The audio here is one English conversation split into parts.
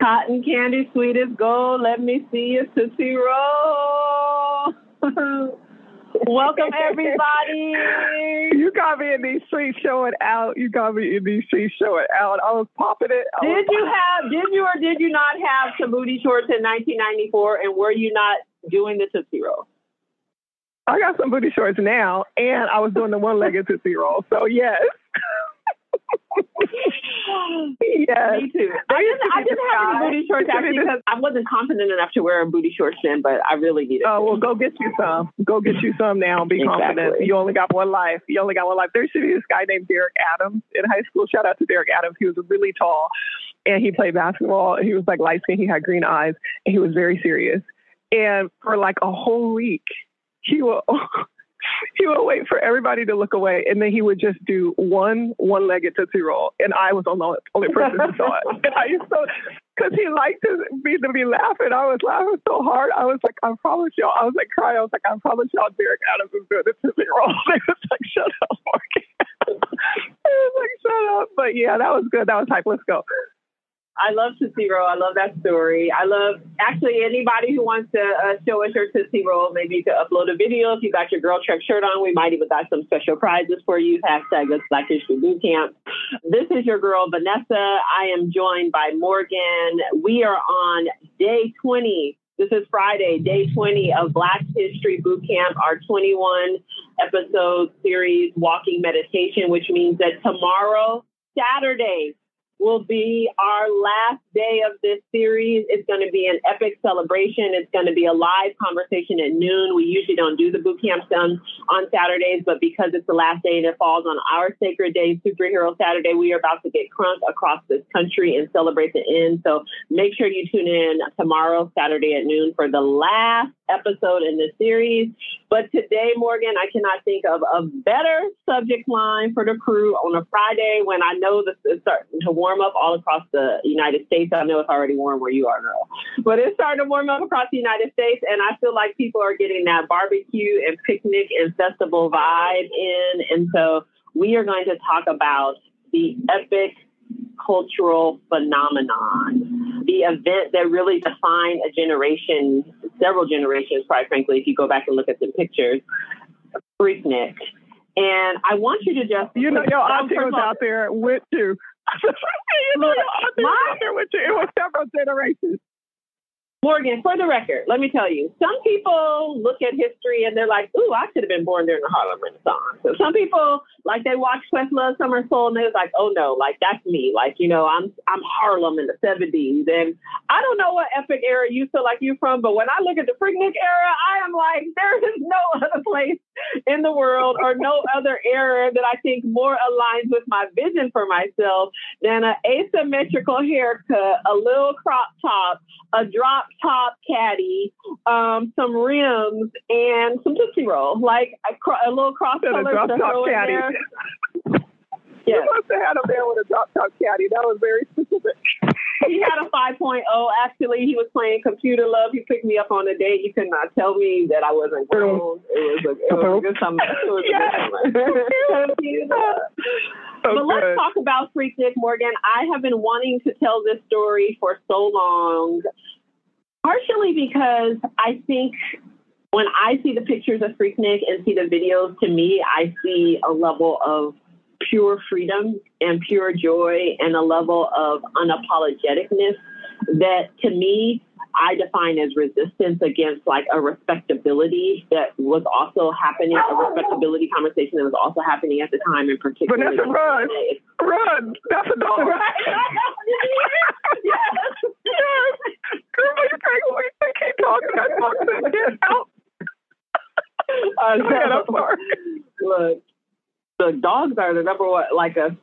Cotton candy, sweet as gold. Let me see you, Tootsie Roll. Welcome, everybody. You got me in these streets showing out. You got me in these streets showing out. I was popping it. I Did you have, did you or did you not have some booty shorts in 1994? And were you not doing the Tootsie Roll? I got some booty shorts now, and I was doing the one-legged tootsie roll. So yes, yes. Me too. I didn't, I didn't have any booty shorts actually because I wasn't confident enough to wear a booty shorts then, but I really needed Oh well, go get you some. Go get you some now. And be confident. You only got one life. You only got one life. There to be this guy named Derek Adams in high school. Shout out to Derek Adams. He was really tall, and he played basketball. He was like light skinned. He had green eyes, and he was very serious. And for like a whole week, he will. He would wait for everybody to look away, and then he would just do one one-legged tootsie roll, and I was the only, person who saw it. And I used to, because he liked to be to be laughing. I was laughing so hard. I was like, I promise y'all. I was like crying. I was like, I promise y'all, Derek Adams is doing the tootsie roll. They was like, shut up, Morgan. he was like, shut up. But yeah, that was good. That was hype. Let's go. I love Tootsie Roll. I love that story. I love actually anybody who wants to uh, show us your Tootsie Roll. Maybe you could upload a video. If you got your Girl Trek shirt on, we might even got some special prizes for you. Hashtag Let's Black History Boot Camp. This is your girl, Vanessa. I am joined by Morgan. We are on day 20. This is Friday, day 20 of Black History Boot Camp, our 21 episode series, Walking Meditation, which means that tomorrow, Saturday, will be our last day of this series. It's going to be an epic celebration. It's going to be a live conversation at noon. We usually don't do the boot camps on, on Saturdays, but because it's the last day and it falls on our sacred day, Superhero Saturday, we are about to get crunk across this country and celebrate the end. So make sure you tune in tomorrow, Saturday at noon, for the last episode in this series. But today, Morgan, I cannot think of a better subject line for the crew on a Friday when I know this is starting to warm up all across the United States. I know it's already warm where you are, girl, but it's starting to warm up across the United States, and I feel like people are getting that barbecue and picnic and festival vibe in. And so we are going to talk about the epic cultural phenomenon, the event that really defined a generation, several generations, quite frankly, if you go back and look at the pictures, Freaknik. And I want you to just You know, your auntie was out there with you. you know, your auntie was out there with you. It was several generations. Morgan, for the record, let me tell you, some people look at history and they're like, ooh, I should have been born during the Harlem Renaissance. So some people, like, they watch Questlove, Summer Soul, and they're like, oh no, like, that's me. Like, you know, I'm I'm Harlem in the 70s. And I don't know what epic era you feel like you're from, but when I look at the Freaknik era, I am like, there is no other place in the world or no other era that I think more aligns with my vision for myself than an asymmetrical haircut, a little crop top, a drop top caddy, um, some rims, and some Tootsie Roll, like a, cro- a little cross a color drop to top throw in caddy. there. You Yes. must have had a man with a drop top caddy. That was very specific. He had a 5.0. Actually, he was playing computer love. He picked me up on a date. He could not tell me that I wasn't grown. It was a, it was a good summer. It was a Yes. good summer. So but let's talk about Freak Freaknik, Morgan. I have been wanting to tell this story for so long, partially because I think when I see the pictures of Freaknik and see the videos, to me, I see a level of pure freedom and pure joy and a level of unapologeticness that to me I define as resistance against like a respectability that was also happening, a respectability conversation that was also happening at the time in particular. Vanessa, run. Run. That's a dog. yes. yes. Girl, you can't to keep talking. That dog said, get out. Uh, Go ahead, I'm sorry. Look, the dogs are the number one, like a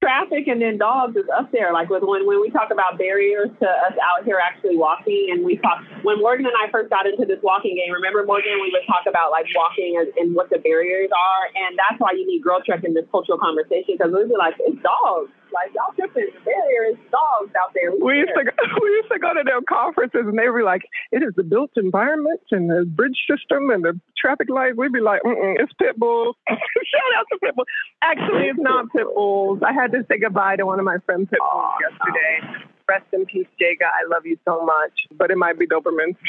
traffic and then dogs is up there. Like with when, when we talk about barriers to us out here actually walking and we talk, when Morgan and I first got into this walking game, remember Morgan, we would talk about like walking and, and what the barriers are. And that's why you need Girl Trek in this cultural conversation because we'd be like, it's dogs. Like y'all tripping. The barrier dogs out there. We used to go, we used to go to their conferences and they were like, "It is the built environment and the bridge system and the traffic lights." We'd be like, "It's pit bulls." Shout out to pit bulls. Actually, it's not pit bulls. I had to say goodbye to one of my friends pit bulls yesterday. rest in peace, Jega. I love you so much. But it might be Doberman.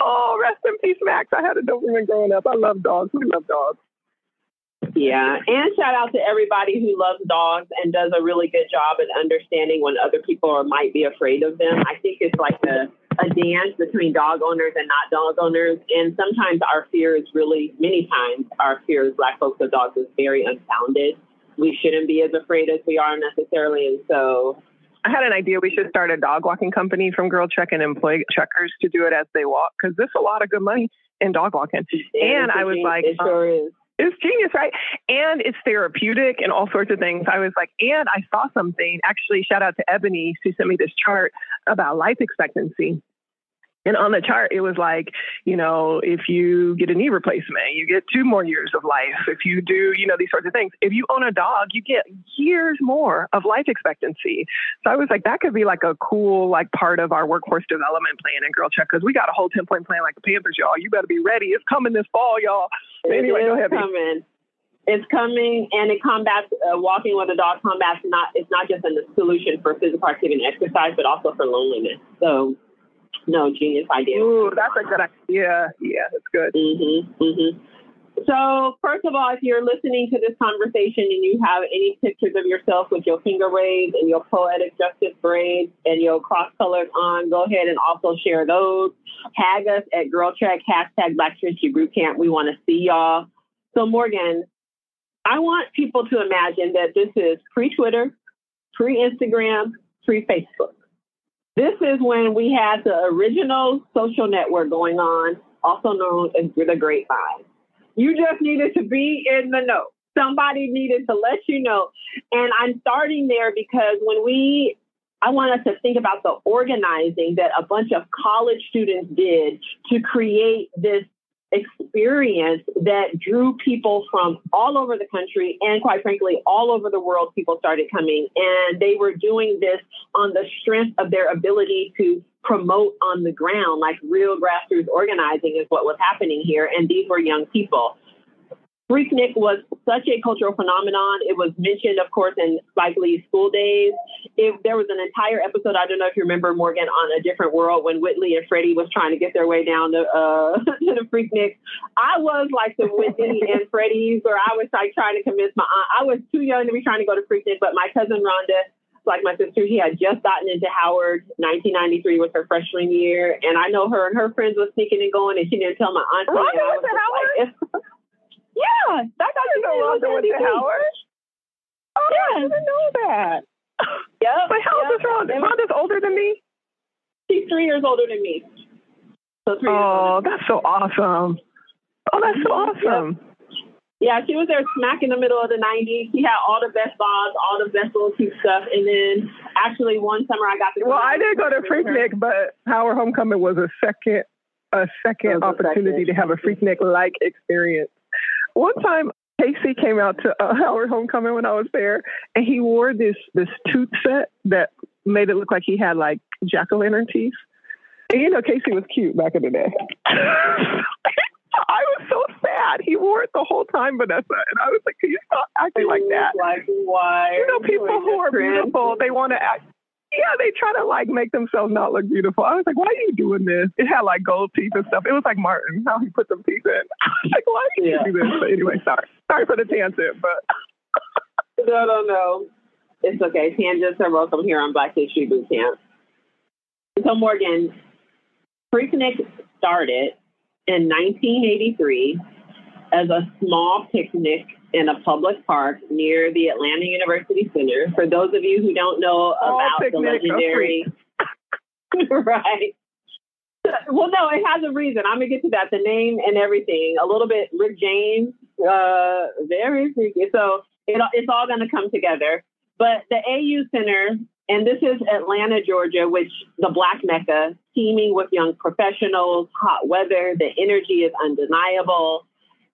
oh, rest in peace, Max. I had a Doberman growing up. I love dogs. We love dogs. Yeah, and shout out to everybody who loves dogs and does a really good job at understanding when other people are, might be afraid of them. I think it's like a, a dance between dog owners and not dog owners. And sometimes our fear is really, many times, our fear as Black folks of dogs is very unfounded. We shouldn't be as afraid as we are necessarily. And so I had an idea we should start a dog walking company from Girl Trek and employ trekkers to do it as they walk because there's a lot of good money in dog walking. and I was like, it sure um, is it's genius, right? And it's therapeutic and all sorts of things. I was like, and I saw something. Actually, shout out to Ebony, who sent me this chart about life expectancy. And on the chart, it was like, you know, if you get a knee replacement, you get two more years of life. If you do, you know, these sorts of things. If you own a dog, you get years more of life expectancy. So I was like, that could be like a cool, like part of our workforce development plan in Girl Trek, because we got a whole 10 point plan like the Panthers, y'all. You better be ready. It's coming this fall, y'all. anyway, go ahead. Coming. It's coming, and it combats uh, walking with a dog. Combats not. It's not just a solution for physical activity and exercise, but also for loneliness. So no, genius idea. Ooh, that's a good idea. Yeah, yeah, that's good. Mm-hmm. Mm-hmm. So, first of all, if you're listening to this conversation and you have any pictures of yourself with your finger braids and your poetic justice braids and your cross colors on, go ahead and also share those. Tag us at Girl Trek, hashtag Black History Boot Camp. We want to see y'all. So, Morgan, I want people to imagine that this is pre Twitter, pre Instagram, pre Facebook. This is when we had the original social network going on, also known as the grapevine. You just needed to be in the know. Somebody needed to let you know. And I'm starting there because when we, I want us to think about the organizing that a bunch of college students did to create this experience that drew people from all over the country and quite frankly all over the world people started coming. And they were doing this on the strength of their ability to promote on the ground like real grassroots organizing is what was happening here. And these were young people Freaknik was such a cultural phenomenon. It was mentioned, of course, in Spike Lee's School Daze. It, there was an entire episode, I don't know if you remember, Morgan, on A Different World when Whitley and Freddie was trying to get their way down to, uh, to the Freaknik. I was like the Whitley and Freddie's, or I was like trying to convince my aunt. I was too young to be trying to go to Freaknik, but my cousin Rhonda, like my sister, she had just gotten into Howard. 1993 was her freshman year, and I know her and her friends was sneaking and going, and she didn't tell my aunt. Rhonda to Howard. Like, yeah, that got to know Rhonda went to Howard. Oh, yes. I didn't know that. Yeah, But how old yep. is Rhonda? Rhonda's older than me. She's three years older than me. So oh, that's so awesome. Oh, that's so mm-hmm, awesome. Yep. Yeah, she was there smack in the middle of the 90s. She had all the best vibes, all the best little cute stuff. And then actually one summer I got to Well, I did go to Freaknik, but Howard Homecoming was a second a second opportunity second. to have a Freaknik like experience. One time, Casey came out to uh, Howard Homecoming when I was there, and he wore this this tooth set that made it look like he had like jack o' lantern teeth. And you know, Casey was cute back in the day. I was so sad. He wore it the whole time, Vanessa, and I was like, "Can you stop acting like that?" Like why? You know, people who are beautiful, they want to act yeah, they try to like make themselves not look beautiful. I was like, why are you doing this? It had like gold teeth and stuff. It was like Martin, how he put them teeth in. I was like, why did yeah. you do this? But anyway, sorry. Sorry for the tangent, but. no, no, no. It's okay. Tangents are welcome here on Black History Boot Camp. So, Morgan, Freaknik started in 1983 as a small picnic in a public park near the Atlanta University Center. For those of you who don't know about the legendary, right? Well, no, it has a reason. I'm gonna get to that. The name and everything. A little bit. Rick James, uh, very freaky. So it, it's all gonna come together. But the AU Center, and this is Atlanta, Georgia, which the Black Mecca, teeming with young professionals, hot weather. The energy is undeniable.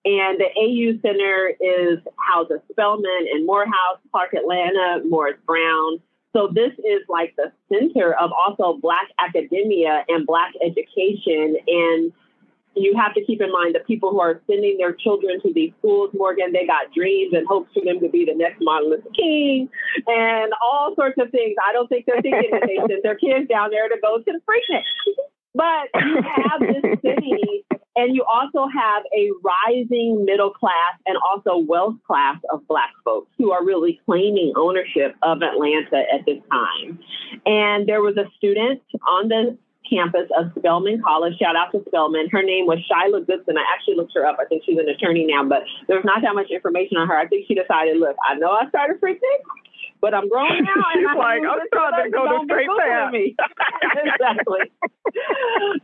And the AU Center is houses Spelman and Morehouse, Clark Atlanta, Morris Brown. So this is like the center of also Black academia and Black education. And you have to keep in mind the people who are sending their children to these schools, Morgan, they got dreams and hopes for them to be the next Martin Luther King and all sorts of things. I don't think they're thinking that they send their kids down there to go to the Freaknik. But you have this city and you also have a rising middle class and also wealth class of Black folks who are really claiming ownership of Atlanta at this time. And there was a student on the campus of Spelman College. Shout out to Spelman. Her name was Shyla Goodson. I actually looked her up. I think she's an attorney now, but there's not that much information on her. I think she decided, look, I know I started Freaknik, but I'm grown now. She's and like, I'm trying to go the straight path. Me. exactly.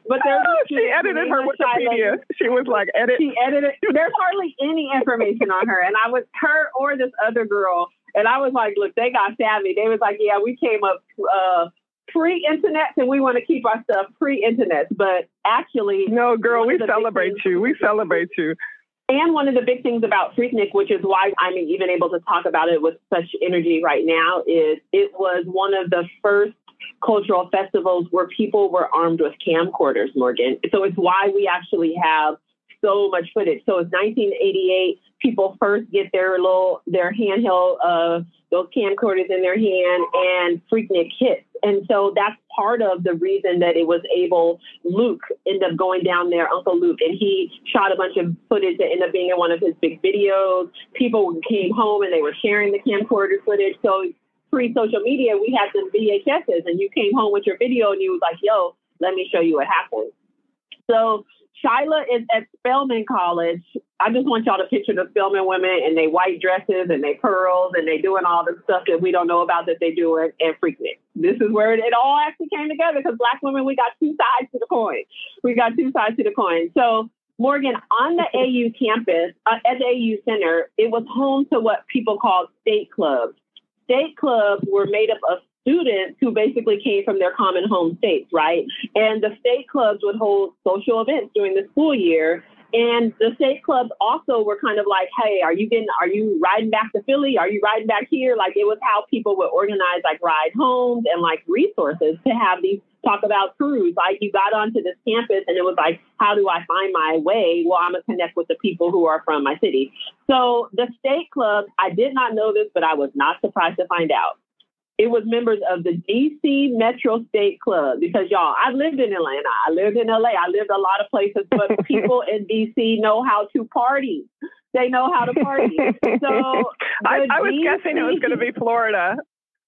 but there's oh, she edited her Wikipedia. She was like, edit. She edited. There's hardly any information on her, and I was her or this other girl. And I was like, look, they got savvy. They was like, yeah, we came up uh, pre-internet and we want to keep our stuff pre-internet. But actually, no, girl, we celebrate you. We celebrate you. And one of the big things about Freaknik, which is why I'm even able to talk about it with such energy right now, is it was one of the first cultural festivals where people were armed with camcorders, Morgan. So it's why we actually have so much footage. So it's 1988. People first get their little their handheld uh, those camcorders in their hand, and Freaknik hits. And so that's part of the reason that it was able. Luke ended up going down there, Uncle Luke, and he shot a bunch of footage that ended up being in one of his big videos. People came home and they were sharing the camcorder footage. So pre social media, we had some VHSs, and you came home with your video and you was like, "Yo, let me show you what happened." So Shyla is at Spelman College. I just want y'all to picture the Spelman women and they white dresses and they pearls and they doing all the stuff that we don't know about that they do at, at Freaknik. This is where it, it all actually came together because black women, we got two sides to the coin. We got two sides to the coin. So Morgan, on the AU campus, uh, at the AU Center, it was home to what people call state clubs. State clubs were made up of students who basically came from their common home states, right? And the state clubs would hold social events during the school year. And the state clubs also were kind of like, hey, are you getting, are you riding back to Philly? Are you riding back here? Like it was how people would organize like ride homes and like resources to have these talk about crews. Like you got onto this campus and it was like, how do I find my way? Well, I'm gonna connect with the people who are from my city. So the state clubs, I did not know this, but I was not surprised to find out it was members of the DC Metro State Club because y'all, I lived in Atlanta, I lived in LA, I lived a lot of places, but people in DC know how to party. They know how to party. So I, I, was DC, guessing it was going to be Florida.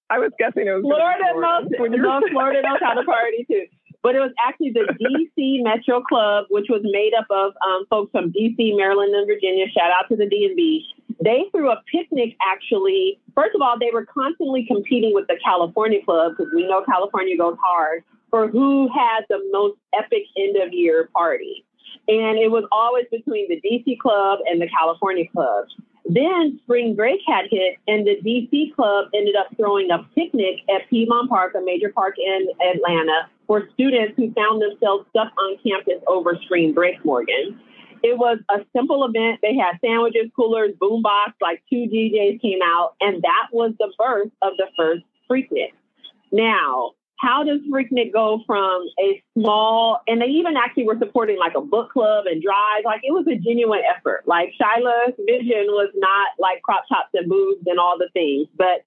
I was guessing it was Florida. Florida. Knows, Florida knows how to party too. But it was actually the DC Metro Club, which was made up of um, folks from DC, Maryland, and Virginia. Shout out to the DMV. They threw a picnic actually. First of all, they were constantly competing with the California Club because we know California goes hard for who had the most epic end of year party. And it was always between the DC Club and the California Club. Then spring break had hit, and the DC Club ended up throwing a picnic at Piedmont Park, a major park in Atlanta, for students who found themselves stuck on campus over spring break, Morgan. It was a simple event. They had sandwiches, coolers, boombox, like two DJs came out, and that was the birth of the first Freaknik. Now, how does Freaknik go from a small, and they even actually were supporting like a book club and drive. Like it was a genuine effort. Like Shyla's vision was not like crop tops and boobs and all the things, but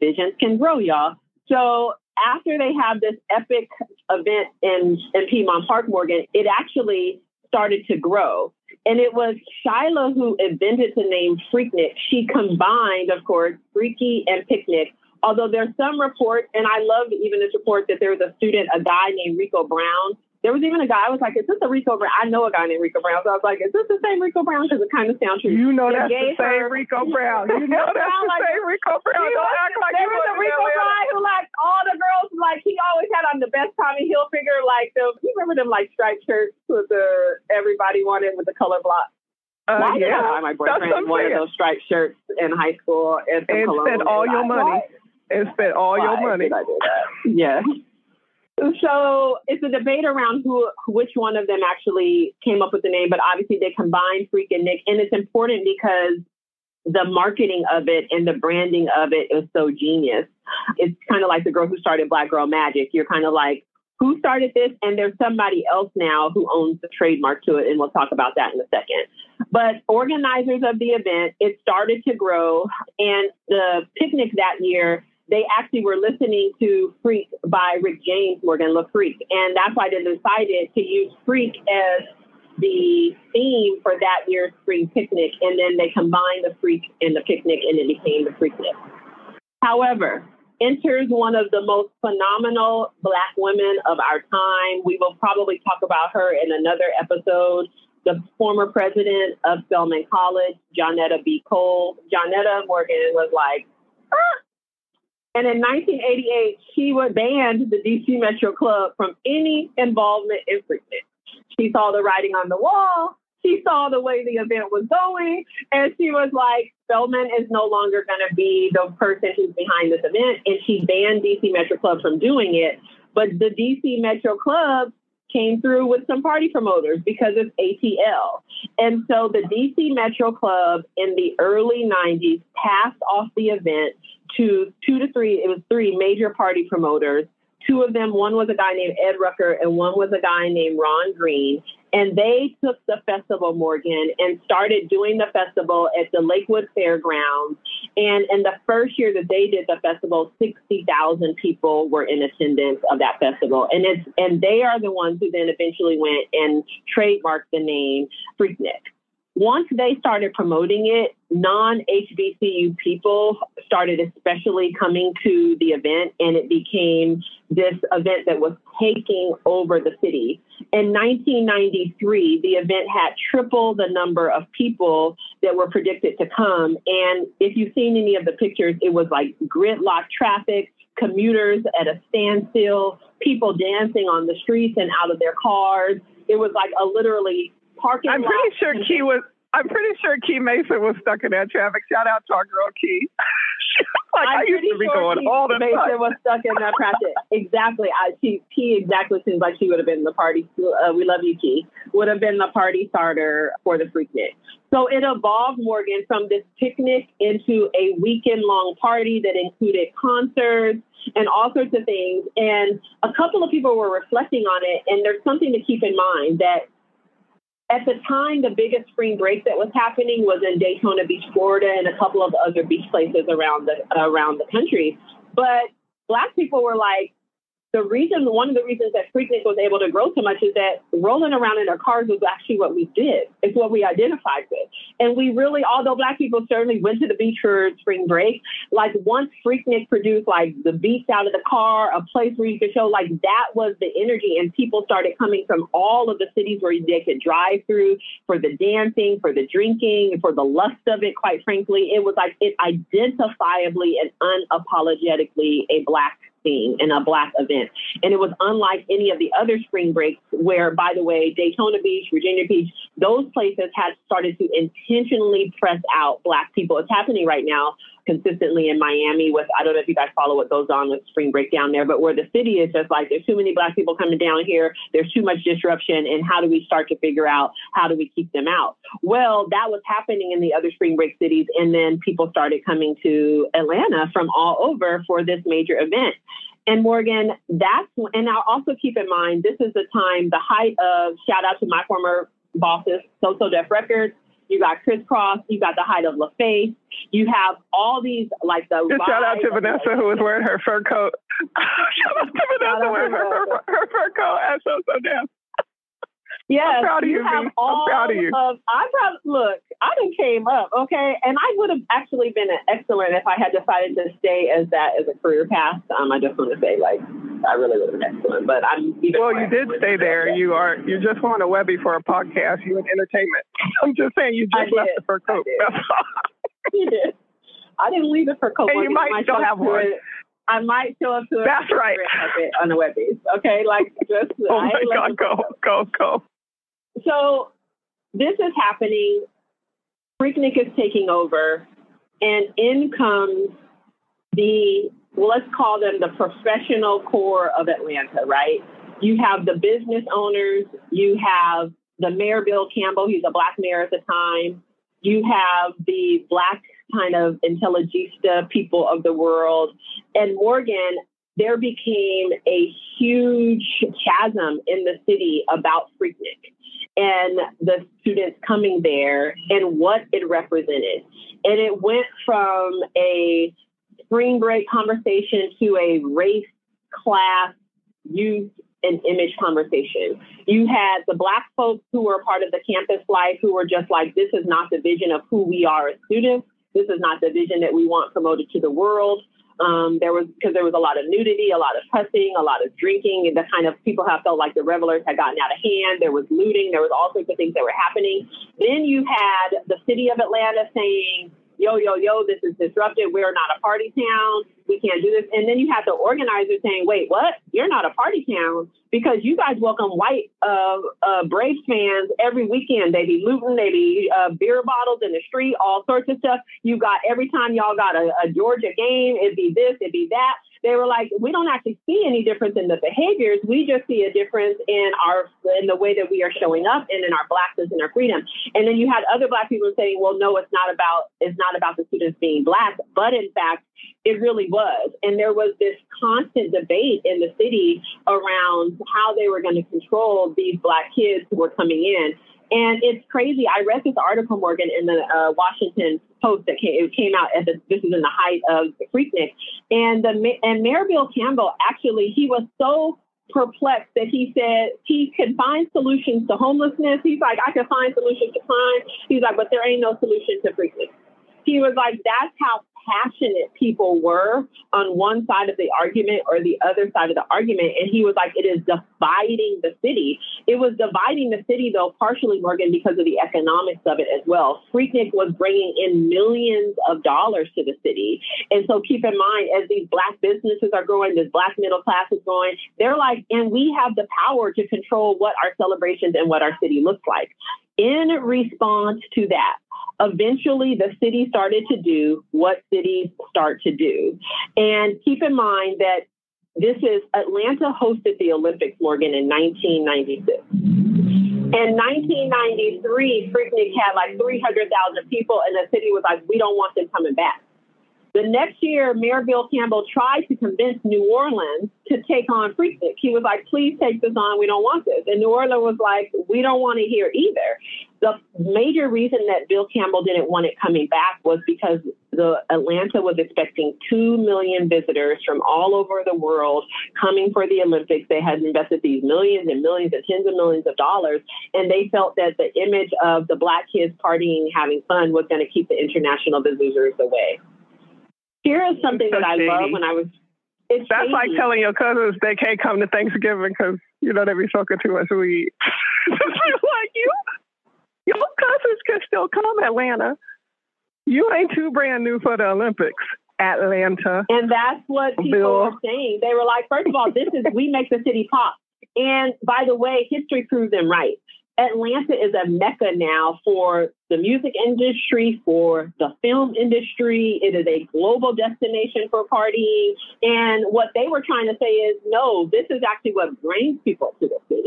visions can grow, y'all. So after they have this epic event in, in Piedmont Park, Morgan, it actually started to grow. And it was Shyla who invented the name Freaknik. She combined, of course, freaky and picnic although there's some reports, and I love even this report that there was a student, a guy named Rico Brown. There was even a guy. I was like, "Is this a Rico Brown?" I know a guy named Rico Brown, so I was like, "Is this the same Rico Brown?" Because it kind of sounds true. You know that's the same Rico Brown. You know that's the like, same Rico Brown. Don't act like there was a Rico Brown who like all the girls like he always had on the best Tommy Hilfiger like the you remember them like striped shirts with the everybody wanted with the color block. Uh, Why yeah, did I buy my boyfriend one of those striped shirts in high school and, and spent all your money? Why? and spent all Why your money. Did I do that? Yeah. So it's a debate around who, which one of them actually came up with the name, but obviously they combined Freak and Nick, and it's important because the marketing of it and the branding of it is so genius. It's kind of like the girl who started Black Girl Magic. You're kind of like, who started this, and there's somebody else now who owns the trademark to it, and we'll talk about that in a second. But organizers of the event, it started to grow, and the picnic that year, they actually were listening to Freak by Rick James, Morgan Le Freak, and that's why they decided to use Freak as the theme for that year's spring picnic, and then they combined the Freak and the picnic, and it became the Freaknik. However, enters one of the most phenomenal Black women of our time. We will probably talk about her in another episode. The former president of Spelman College, Johnetta B. Cole. Johnetta Morgan was like, ah. And in 1988, she was banned the DC Metro Club from any involvement in Freaknik. She saw the writing on the wall she saw the way the event was going and she was like, Spelman is no longer going to be the person who's behind this event. And she banned DC Metro Club from doing it. But the DC Metro Club came through with some party promoters because it's ATL. And so the DC Metro Club in the early 90s passed off the event to two to three, it was three major party promoters Two of them, one was a guy named Ed Rucker and one was a guy named Ron Green. And they took the festival, Morgan, and started doing the festival at the Lakewood Fairgrounds. And in the first year that they did the festival, 60,000 people were in attendance of that festival. And it's, and they are the ones who then eventually went and trademarked the name Freaknik once they started promoting it, non HBCU people started especially coming to the event, and it became this event that was taking over the city. In 1993, the event had triple the number of people that were predicted to come. And if you've seen any of the pictures, it was like gridlock traffic, commuters at a standstill, people dancing on the streets and out of their cars. It was like a literally parking I'm pretty sure Key was. I'm pretty sure Key Mason was stuck in that traffic. Shout out to our girl Key. like I'm I used to be sure going Key all the Mason time. was stuck in that traffic. exactly. I, she, Key exactly seems like she would have been the party. Uh, we love you, Key. Would have been the party starter for the Freaknik. So it evolved, Morgan, from this picnic into a weekend long party that included concerts and all sorts of things. And a couple of people were reflecting on it. And there's something to keep in mind that at the time, the biggest spring break that was happening was in Daytona Beach, Florida, and a couple of other beach places around the around the country. But black people were like, the reason, one of the reasons that Freaknik was able to grow so much is that rolling around in our cars was actually what we did. It's what we identified with. And we really, although Black people certainly went to the beach for spring break, like once Freaknik produced like the beach out of the car, a place where you could show, like that was the energy. And people started coming from all of the cities where they could drive through for the dancing, for the drinking, for the lust of it, quite frankly. It was like it identifiably and unapologetically a Black scene in a black event. And it was unlike any of the other spring breaks where, by the way, Daytona Beach, Virginia Beach, those places had started to intentionally press out black people. It's happening right now consistently in Miami with, I don't know if you guys follow what goes on with spring break down there, but where the city is just like, there's too many black people coming down here. There's too much disruption. And how do we start to figure out how do we keep them out? Well, that was happening in the other spring break cities. And then people started coming to Atlanta from all over for this major event. And Morgan, that's, and I'll also keep in mind, this is the time, the height of, shout out to my former bosses, So So Records. You got Kris Kross. You got the height of LaFace, you have all these like the. Shout out to Vanessa who was wearing her fur coat. shout out to Vanessa wearing her, her, her, fur coat at So So Def. Yes, I'm proud of you, you have all I'm proud of you. Of, I proud. Look, I didn't came up, okay, and I would have actually been an excellent if I had decided to stay as that as a career path. Um, I just want to say, like, I really would have been excellent, but I'm. well, you did stay there. You are. You just want a Webby for a podcast. You in entertainment. I'm just saying, you just left the fur coat. you did. I didn't leave the fur coat. And you might still have one. It. I might show up to a That's right. on the Webbies. Okay, like just. oh my God! Go, go, go. So this is happening. Freaknik is taking over, and in comes the well, let's call them the professional core of Atlanta, right? You have the business owners, you have the mayor Bill Campbell, he's a black mayor at the time. You have the black kind of intelligista people of the world. And Morgan, there became a huge chasm in the city about Freaknik and the students coming there and what it represented. And it went from a spring break conversation to a race, class, youth, and image conversation. You had the Black folks who were part of the campus life who were just like, this is not the vision of who we are as students. This is not the vision that we want promoted to the world. Um, there was because there was a lot of nudity, a lot of cussing, a lot of drinking, and the kind of people have felt like the revelers had gotten out of hand. There was looting, there was all sorts of things that were happening. Then you had the city of Atlanta saying, yo, yo, yo, this is disruptive. We're not a party town. We can't do this. And then you have the organizers saying, wait, what? You're not a party town because you guys welcome white uh, uh, Braves fans every weekend. They be looting, they be uh, beer bottles in the street, all sorts of stuff. You got every time y'all got a, a Georgia game, it'd be this, it'd be that they were like, we don't actually see any difference in the behaviors. We just see a difference in our in the way that we are showing up and in our blackness and our freedom. And then you had other black people saying, well, no, it's not about it's not about the students being black, but in fact, it really was. And there was this constant debate in the city around how they were going to control these black kids who were coming in. And it's crazy. I read this article, Morgan, in the uh, Washington Post that came, it came out at the, this is in the height of the Freaknik. And the, and Mayor Bill Campbell actually, he was so perplexed that he said he could find solutions to homelessness. He's like, I could find solutions to crime. He's like, but there ain't no solution to Freaknik. He was like, that's how passionate people were on one side of the argument or the other side of the argument. And he was like, it is dividing the city. It was dividing the city, though, partially, Morgan, because of the economics of it as well. Freaknik was bringing in millions of dollars to the city. And so keep in mind, as these Black businesses are growing, this Black middle class is growing, they're like, and we have the power to control what our celebrations and what our city looks like. In response to that, eventually the city started to do what cities start to do. And keep in mind that this is Atlanta hosted the Olympics, Morgan, in 1996. In 1993, Freaknik had like 300,000 people, and the city was like, we don't want them coming back. The next year, Mayor Bill Campbell tried to convince New Orleans to take on Freaknik. He was like, please take this on. We don't want this. And New Orleans was like, we don't want to hear either. The major reason that Bill Campbell didn't want it coming back was because the Atlanta was expecting 2 million visitors from all over the world coming for the Olympics. They had invested these millions and millions and tens of millions of dollars. And they felt that the image of the black kids partying, having fun was going to keep the international visitors away. Here is something so that I love when I was. It's That's shady. like telling your cousins they can't come to Thanksgiving because you know they be soaking too much weed. like you, your cousins can still come, Atlanta. You ain't too brand new for the Olympics. Atlanta. And that's what people Bill. were saying. They were like, first of all, this is we make the city pop. And by the way, history proves them right. Atlanta is a mecca now for the music industry, for the film industry. It is a global destination for partying. And what they were trying to say is, no, this is actually what brings people to the city.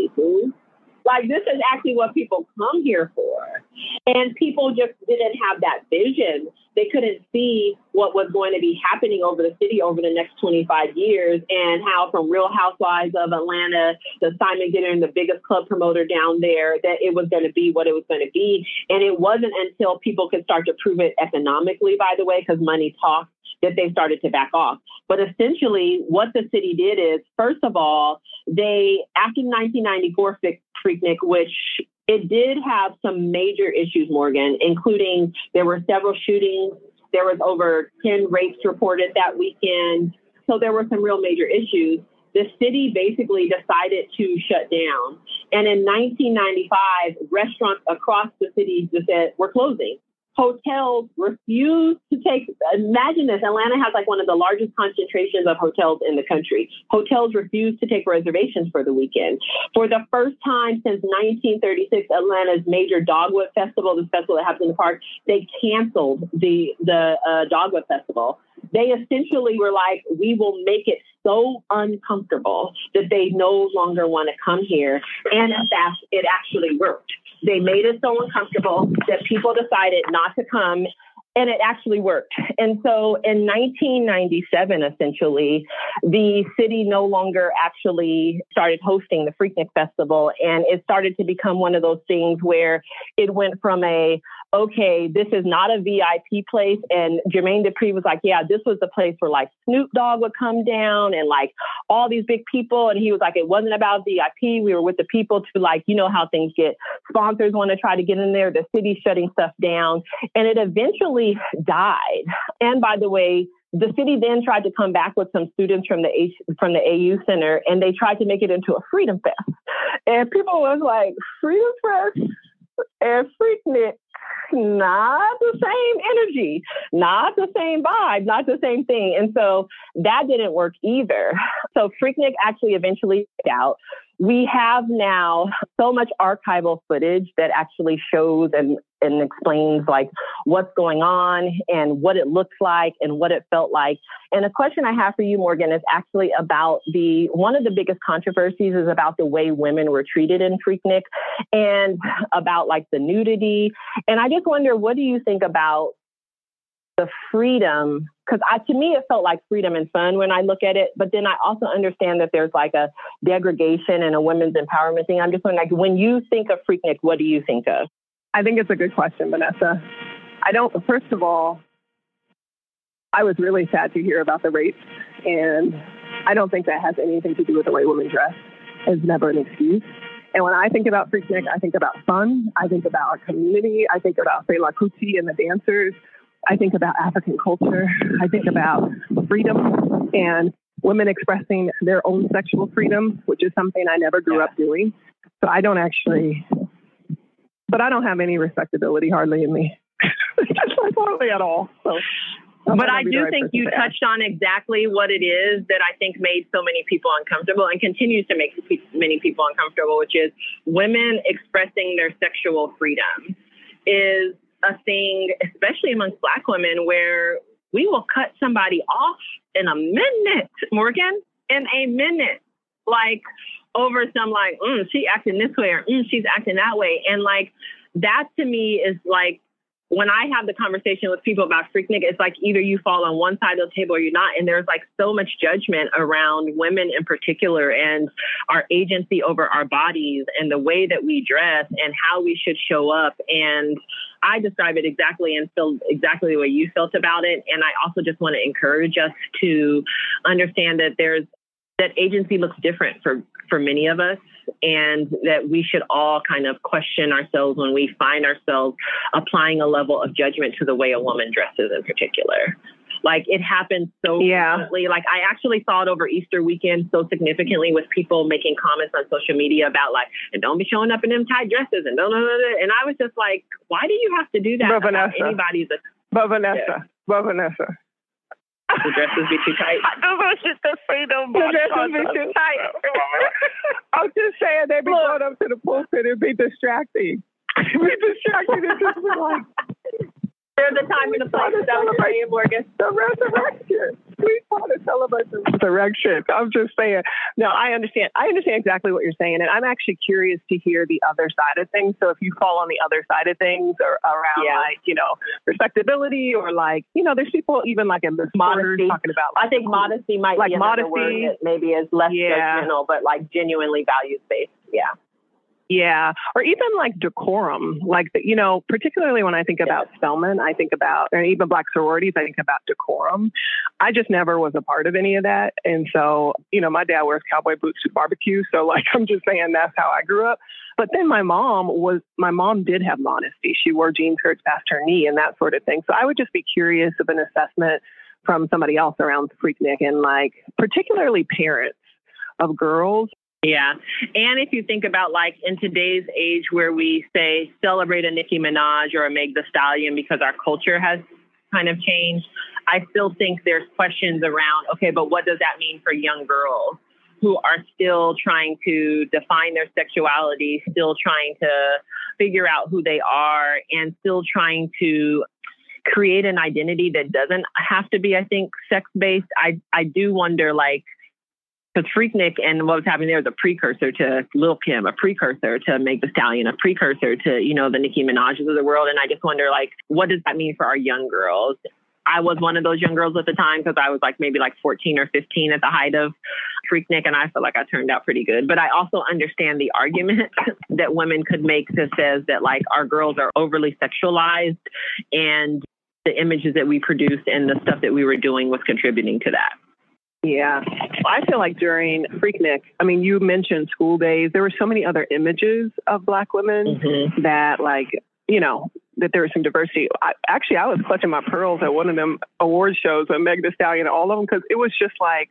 Like this is actually what people come here for. And people just didn't have that vision. They couldn't see what was going to be happening over the city over the next 25 years and how from Real Housewives of Atlanta to Simon Gittern, the biggest club promoter down there, that it was going to be what it was going to be. And it wasn't until people could start to prove it economically, by the way, because money talks that they started to back off. But essentially, what the city did is, first of all, they, after 1994 Freaknik, which it did have some major issues, Morgan, including there were several shootings. There was over 10 rapes reported that weekend. So there were some real major issues. The city basically decided to shut down. And in 1995, restaurants across the city just said, we're closing hotels refuse to take imagine this atlanta has like one of the largest concentrations of hotels in the country. Hotels refuse to take reservations for the weekend. For the first time since 1936 atlanta's major dogwood festival this festival that happens in the park they canceled the the uh, dogwood festival. They essentially were like we will make it so uncomfortable that they no longer want to come here and in fact it actually worked they made it so uncomfortable that people decided not to come and it actually worked. And so in 1997, essentially, the city no longer actually started hosting the Freaknik Festival. And it started to become one of those things where it went from a, okay, this is not a VIP place. And Jermaine Dupri was like, yeah, this was the place where like Snoop Dogg would come down and like all these big people. And he was like, it wasn't about VIP. We were with the people to like, you know how things get. Sponsors want to try to get in there. The city's shutting stuff down. And it eventually died. And by the way, the city then tried to come back with some students from the H, from the AU Center, and they tried to make it into a Freedom Fest. And people was like, Freedom Fest and Freaknik, not the same energy, not the same vibe, not the same thing. And so that didn't work either. So Freaknik actually eventually out we have now so much archival footage that actually shows and, and explains like what's going on and what it looks like and what it felt like. And a question I have for you, Morgan, is actually about the one of the biggest controversies is about the way women were treated in Freaknik and about like the nudity. And I just wonder, what do you think about the freedom because to me it felt like freedom and fun when I look at it. But then I also understand that there's like a degradation and a women's empowerment thing. I'm just wondering, like, when you think of Freaknik, what do you think of? I think it's a good question, Vanessa. I don't. First of all, I was really sad to hear about the rape, and I don't think that has anything to do with the way women dress. It's never an excuse. And when I think about Freaknik, I think about fun. I think about community. I think about Fela Kuti and the dancers. I think about African culture. I think about freedom and women expressing their own sexual freedom, which is something I never grew up doing. So I don't actually, but I don't have any respectability hardly in me. Like hardly at all. So. But I do right think you touched on exactly what it is that I think made so many people uncomfortable and continues to make many people uncomfortable, which is women expressing their sexual freedom is a thing, especially amongst Black women, where we will cut somebody off in a minute, Morgan, in a minute, like over some like, mm, she acting this way or mm, she's acting that way. And like, that to me is like when I have the conversation with people about Freaknik, it's like either you fall on one side of the table or you're not. And there's like so much judgment around women in particular and our agency over our bodies and the way that we dress and how we should show up. And I describe it exactly and feel exactly the way you felt about it. And I also just want to encourage us to understand that there's that agency looks different for for many of us and that we should all kind of question ourselves when we find ourselves applying a level of judgment to the way a woman dresses in particular. Like it happens so yeah. frequently. Like I actually saw it over Easter weekend so significantly with people making comments on social media about like, and don't be showing up in them tight dresses and blah, blah, blah, And I was just like, why do you have to do that? But Vanessa, anybody's a, but Vanessa, yeah. but Vanessa, the dresses be too tight. the dresses the freedom. The dresses be too tight. I'm just saying they'd be going up to the pulpit and it'd be distracting. be distracting and just be like. There's a time and a place to celebrate Morgan. The resurrection. We want to celebrate the resurrection. I'm just saying. No, I understand. I understand exactly what you're saying, and I'm actually curious to hear the other side of things. So if you fall on the other side of things, or around yeah. like you know respectability, or like you know, there's people even like in the modesty talking about. Like, I think modesty might like be modesty word that maybe is less yeah. judgmental, but like genuinely values based. Yeah. Yeah, or even like decorum, like the, you know, particularly when I think about Spelman, I think about, and even Black sororities, I think about decorum. I just never was a part of any of that, and so you know, my dad wears cowboy boots to barbecue, so like I'm just saying that's how I grew up. But then my mom was, my mom did have modesty. She wore jean skirts past her knee and that sort of thing. So I would just be curious of an assessment from somebody else around the Freaknik and like particularly parents of girls yeah. And if you think about like in today's age where we say celebrate a Nicki Minaj or a Meg Thee Stallion because our culture has kind of changed, I still think there's questions around, okay, but what does that mean for young girls who are still trying to define their sexuality, still trying to figure out who they are, and still trying to create an identity that doesn't have to be, I think, sex based? I, I do wonder, like, because Freaknik and what was happening there was a precursor to Lil Kim, a precursor to Meg Thee Stallion, a precursor to, you know, the Nicki Minaj's of the world. And I just wonder, like, what does that mean for our young girls? I was one of those young girls at the time because I was like maybe like 14 or 15 at the height of Freaknik, and I feel like I turned out pretty good. But I also understand the argument that women could make that says that like our girls are overly sexualized and the images that we produced and the stuff that we were doing was contributing to that. Yeah. I feel like during Freaknik, I mean, you mentioned School Daze. There were so many other images of Black women mm-hmm. that, like, you know, that there was some diversity. I, actually, I was clutching my pearls at one of them award shows with Meg Thee Stallion, and all of them, because it was just like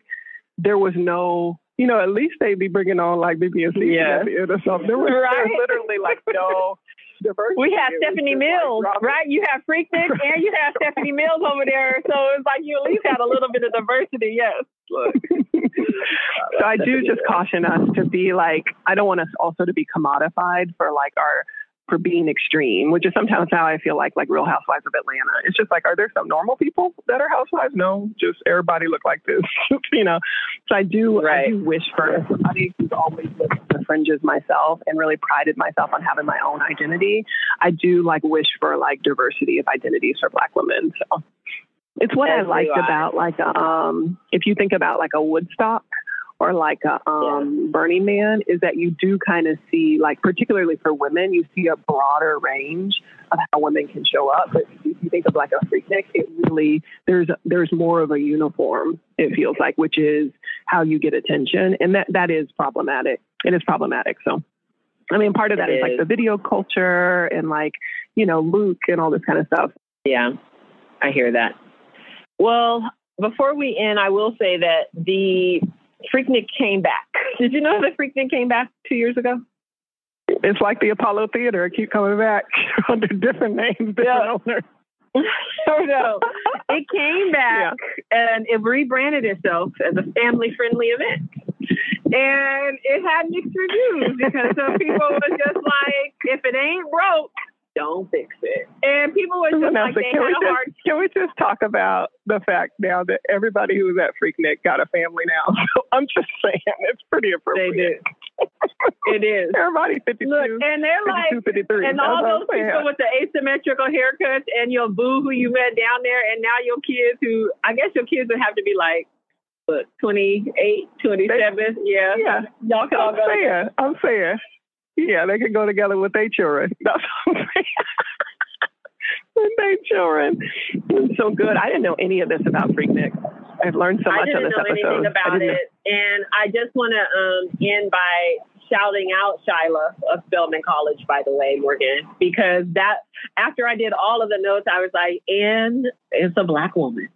there was no, you know, at least they'd be bringing on like BBSC yeah. or something. There was, right. there was literally like no diversity. We have Stephanie Mills, like right? You have Freaknik and you have Stephanie Mills over there. So it's like you at least had a little bit of diversity, yes. so I do just caution us to be like, I don't want us also to be commodified for like our for being extreme, which is sometimes how I feel like like Real Housewives of Atlanta. It's just like, are there some normal people that are housewives? No, just everybody look like this, you know. So I do right. I do wish for somebody who's always lived the fringes myself and really prided myself on having my own identity. I do like wish for like diversity of identities for Black women. So it's what As I liked I. about like um if you think about like a Woodstock or like a um, yeah. Burning Man is that you do kind of see, like, particularly for women, you see a broader range of how women can show up. But if you think of like a Freaknik, it really there's there's more of a uniform. It feels like, which is how you get attention, and that that is problematic. It is problematic. So, I mean, part of that is. is like the video culture and like you know Luke and all this kind of stuff. Yeah, I hear that. Well, before we end, I will say that the Freaknik came back. Did you know that Freaknik came back two years ago? It's like the Apollo Theater. It keep coming back under different names, different yeah. owners. oh no. It came back yeah. and it rebranded itself as a family friendly event. And it had mixed reviews because some people were just like, if it ain't broke, don't fix it. And people were just like, they can, had we just, hard- can we just talk about the fact now that everybody who's at Freaknik got a family now? So I'm just saying, it's pretty appropriate. They it is. Everybody 52. Look, and they're like, 53. and all those people with the asymmetrical haircuts and your boo who you met down there, and now your kids who, I guess your kids would have to be like, what, 28, 27? They, yeah. Yeah. Y'all can I'm all go saying, I'm saying. Yeah, they can go together with their children. That's what I'm saying. with their children. It's so good. I didn't know any of this about Freaknik. I've learned so much on this episode. I didn't know anything about it. And I just want to um, end by shouting out Shyla of Spelman College, by the way, Morgan, because that after I did all of the notes, I was like, and it's a black woman.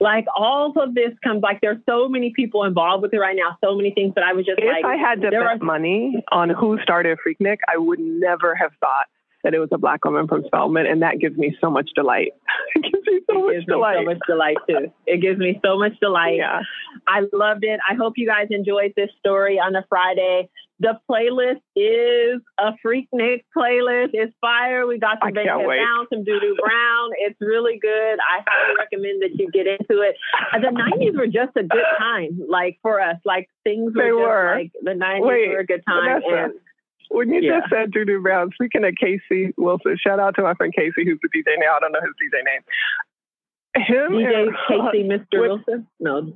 Like all of this comes like there's so many people involved with it right now, so many things that I was just if like. If I had to bet are, money on who started Freaknik, I would never have thought that it was a black woman from Spelman, and that gives me so much delight. it gives me so much delight. so much delight too. It gives me so much delight. Yeah. I loved it. I hope you guys enjoyed this story on a Friday. The playlist is a Freaknik playlist. It's fire. We got some Bacon Down, some Doo Doo Brown. It's really good. I highly recommend that you get into it. The 90s were just a good time, like for us. Like things were, they were. like the 90s Wait, were a good time. And, when you yeah. just said Doo Doo Brown, speaking of Casey Wilson, shout out to my friend Casey, who's the DJ now. I don't know his DJ name. Him DJ and, Casey, Mr. Wilson? No.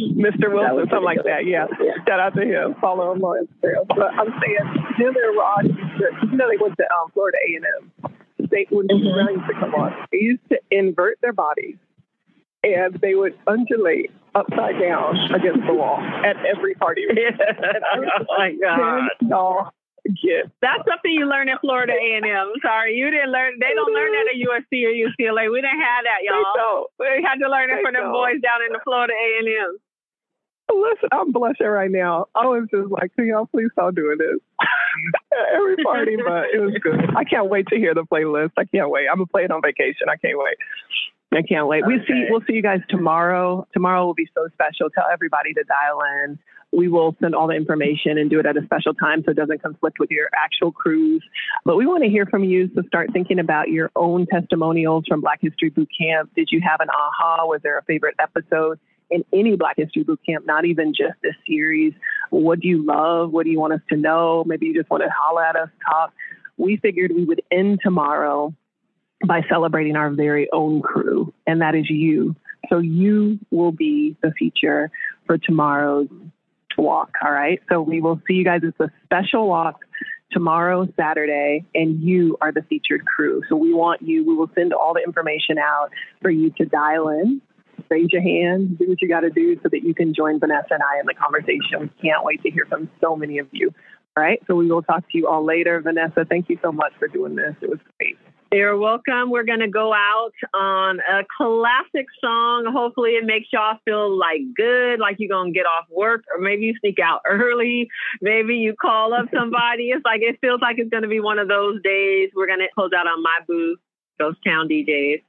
Mr. Wilson, something like that. Yeah. yeah. Shout out to him. Follow him on Instagram. But I'm saying him and Rod, you know, they went to um, Florida A&M. They when mm-hmm. used to come on, they used to invert their bodies, and they would undulate upside down against the wall at every party. Oh my god! Y'all get. That's something you learn at Florida A and M. Sorry, you didn't learn. They don't learn that at USC or UCLA. We didn't have that, y'all. We had to learn it from them boys down in the Florida A and M. Listen, I'm blushing right now. I was just like, can y'all please stop doing this? Every party, but it was good. I can't wait to hear the playlist. I can't wait. I'm gonna play it on vacation. I can't wait. I can't wait. Okay. We see we'll see you guys tomorrow. Tomorrow will be so special. Tell everybody to dial in. We will send all the information and do it at a special time so it doesn't conflict with your actual cruise. But we want to hear from you. So start thinking about your own testimonials from Black History Boot Camp. Did you have an aha? Was there a favorite episode? In any Black History Boot Camp, not even just this series. What do you love? What do you want us to know? Maybe you just want to holler at us, talk. We figured we would end tomorrow by celebrating our very own crew, and that is you. So you will be the feature for tomorrow's walk. All right. So we will see you guys. It's a special walk tomorrow, Saturday, and you are the featured crew. So we want you, we will send all the information out for you to dial in, raise your hand, do what you got to do so that you can join Vanessa and I in the conversation. We can't wait to hear from so many of you. All right. So we will talk to you all later. Vanessa, thank you so much for doing this. It was great. You're welcome. We're going to go out on a classic song. Hopefully, it makes y'all feel like good, like you're going to get off work, or maybe you sneak out early. Maybe you call up somebody. it's like it feels like it's going to be one of those days. We're going to close out on My Boo, Ghost Town DJs.